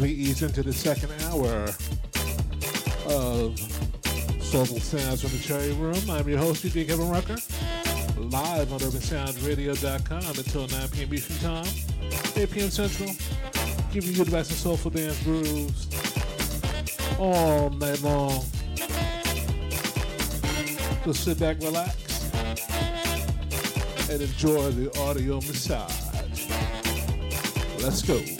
we ease into the second hour of Soulful Sounds from the Cherry Room. I'm your host, DJ Kevin Rucker, live on UrbanSoundsRadio.com until 9 p.m. Eastern Time, 8 p.m. Central, giving you the best of soulful dance grooves all night long. So sit back, relax, and enjoy the audio massage. Let's go.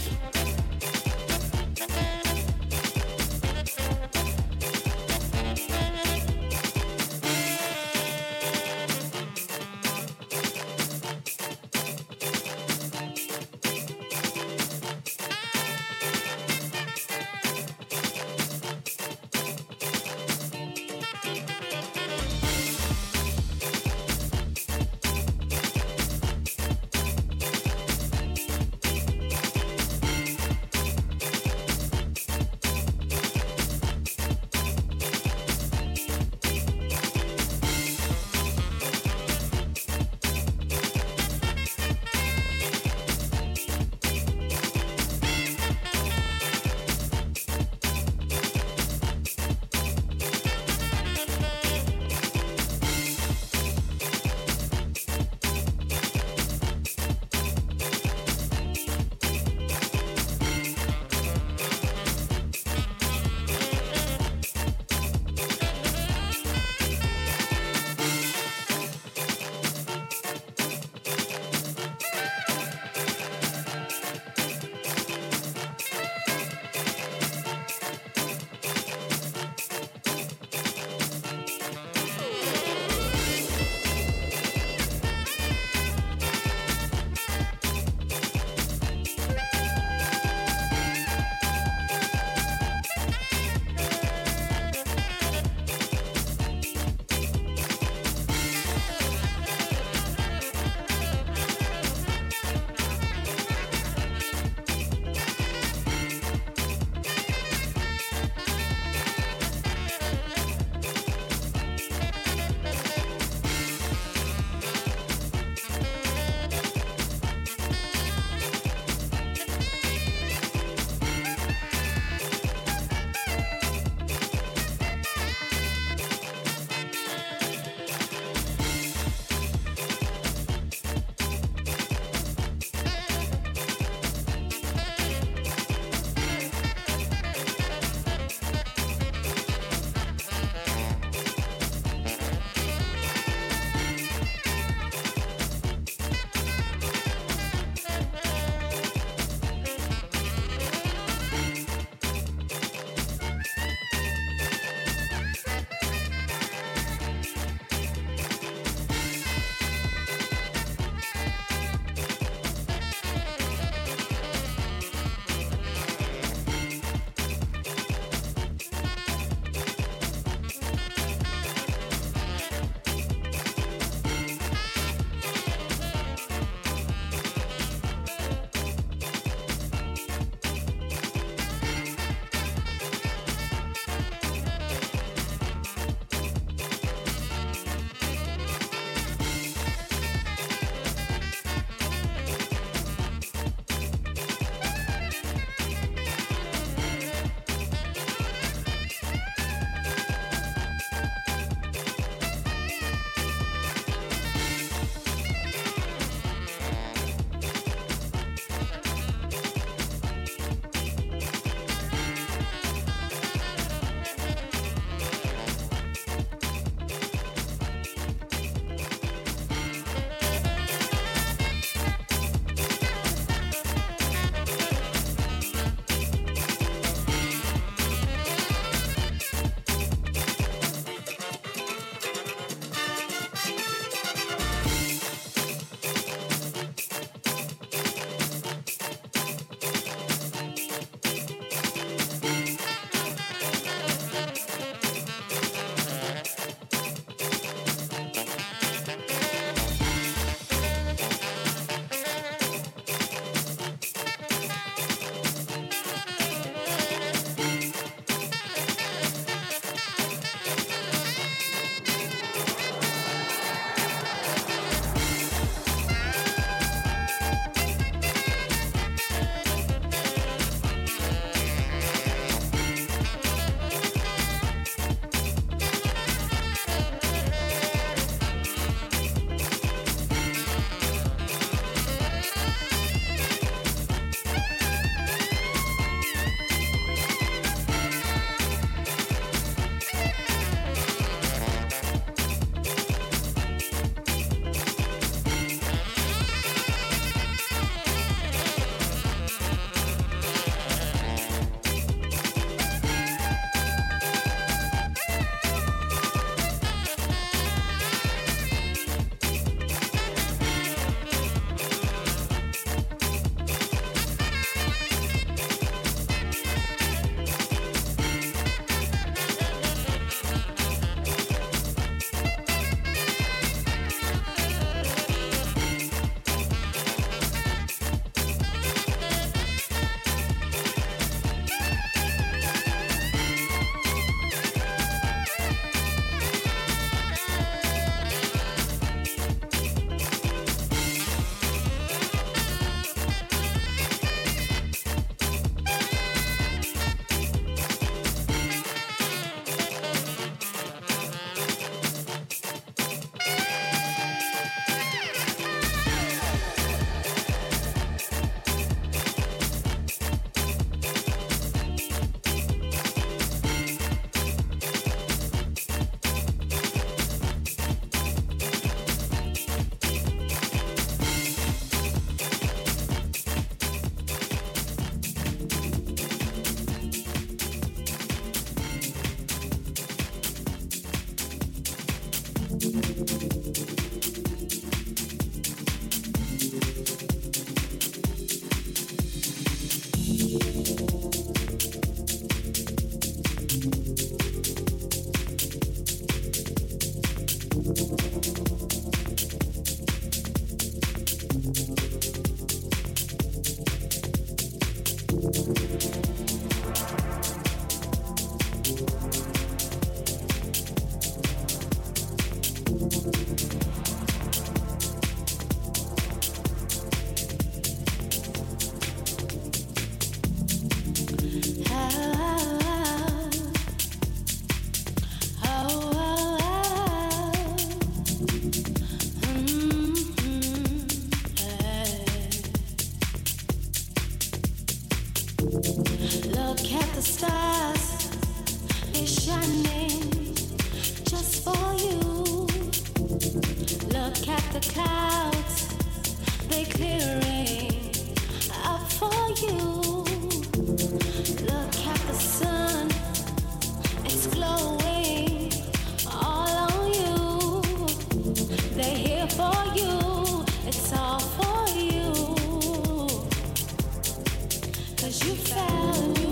Cause you found me.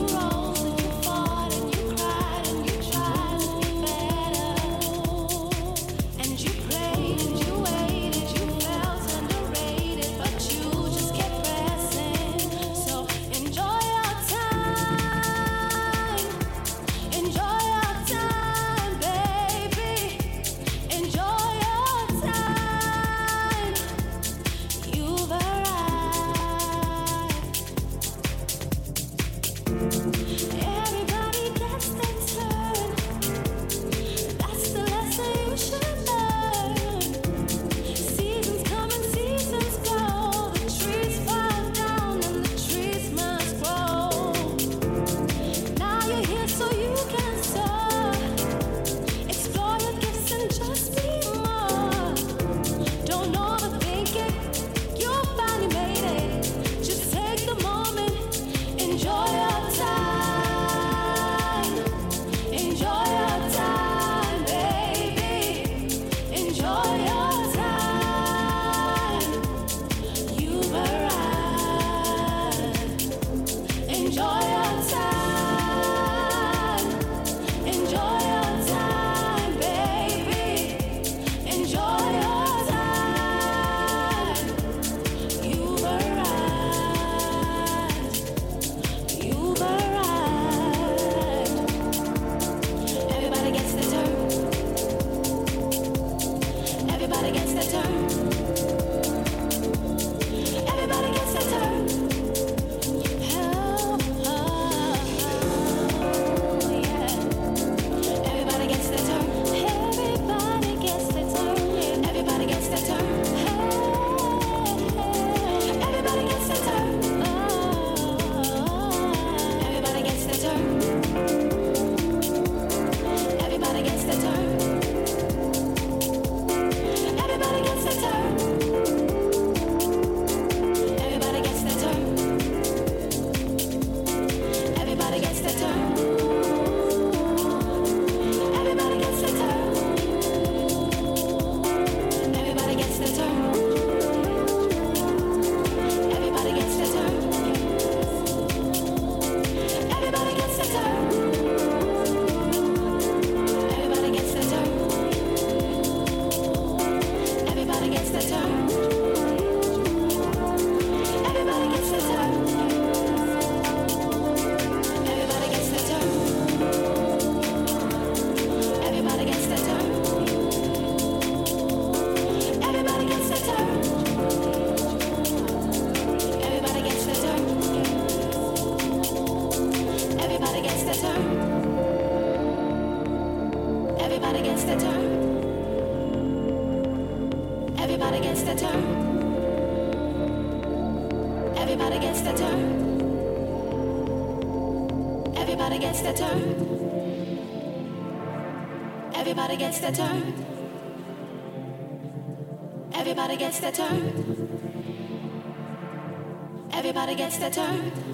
turn. Everybody gets their turn. Everybody gets their turn.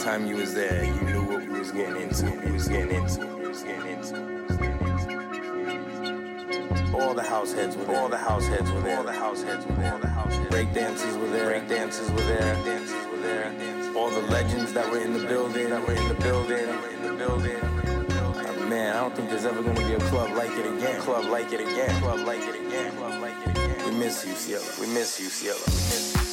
Time you was there, you knew what we was getting into. We was getting into. We was getting into. All the house heads were there. All the house heads were there. All the house heads were there. All the house heads. Break dancers were there. Break dancers were there. Dancers were there. All the legends that were in the building. That were in the building. That were in the building. Man, I don't think there's ever gonna be a club like it again. Club like it again. Club like it again. Club like it again. We miss you, Cielo. We miss you, Cielo. We miss you.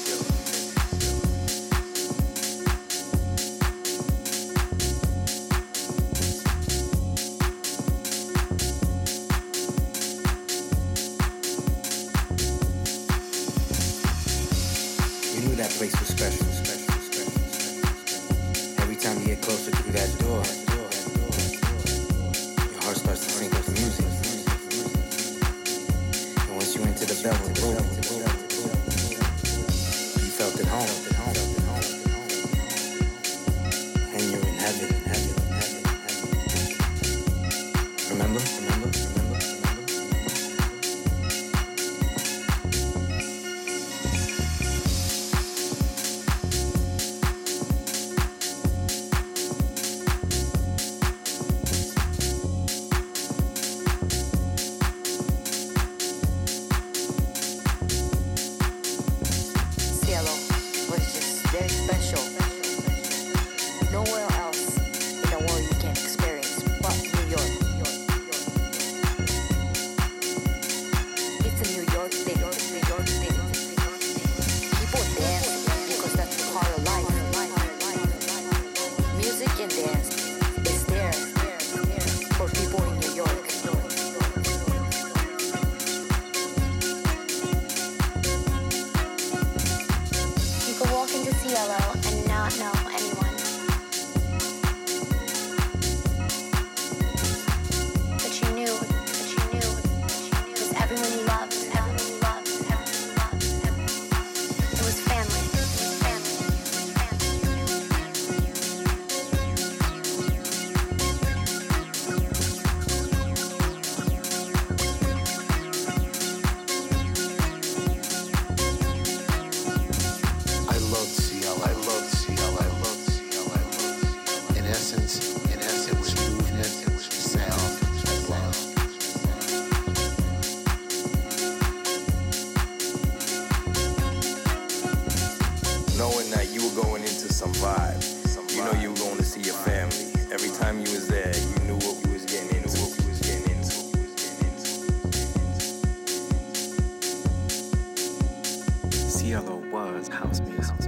God's house music.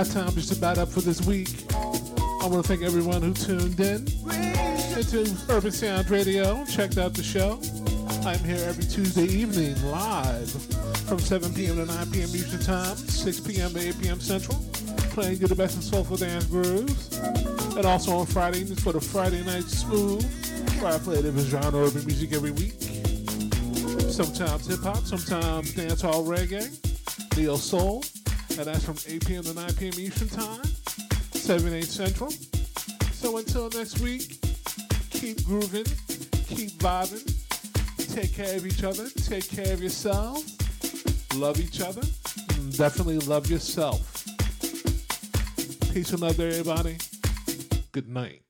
My time just about up for this week. I want to thank everyone who tuned in into Urban Sound Radio, checked out the show. I'm here every Tuesday evening live from 7 p.m. to 9 p.m. Eastern Time, 6 p.m. to 8 p.m. Central, playing you the best in soulful dance grooves. And also on Friday evenings for the Friday Night Smooth, where I play the genre urban music every week. Sometimes hip hop, sometimes dancehall reggae, neo soul, that's from 8 p.m. to 9 p.m. Eastern Time, 7 8 Central. So until next week, keep grooving, keep vibing, take care of each other, take care of yourself, love each other, and definitely love yourself. Peace and love to everybody. Good night.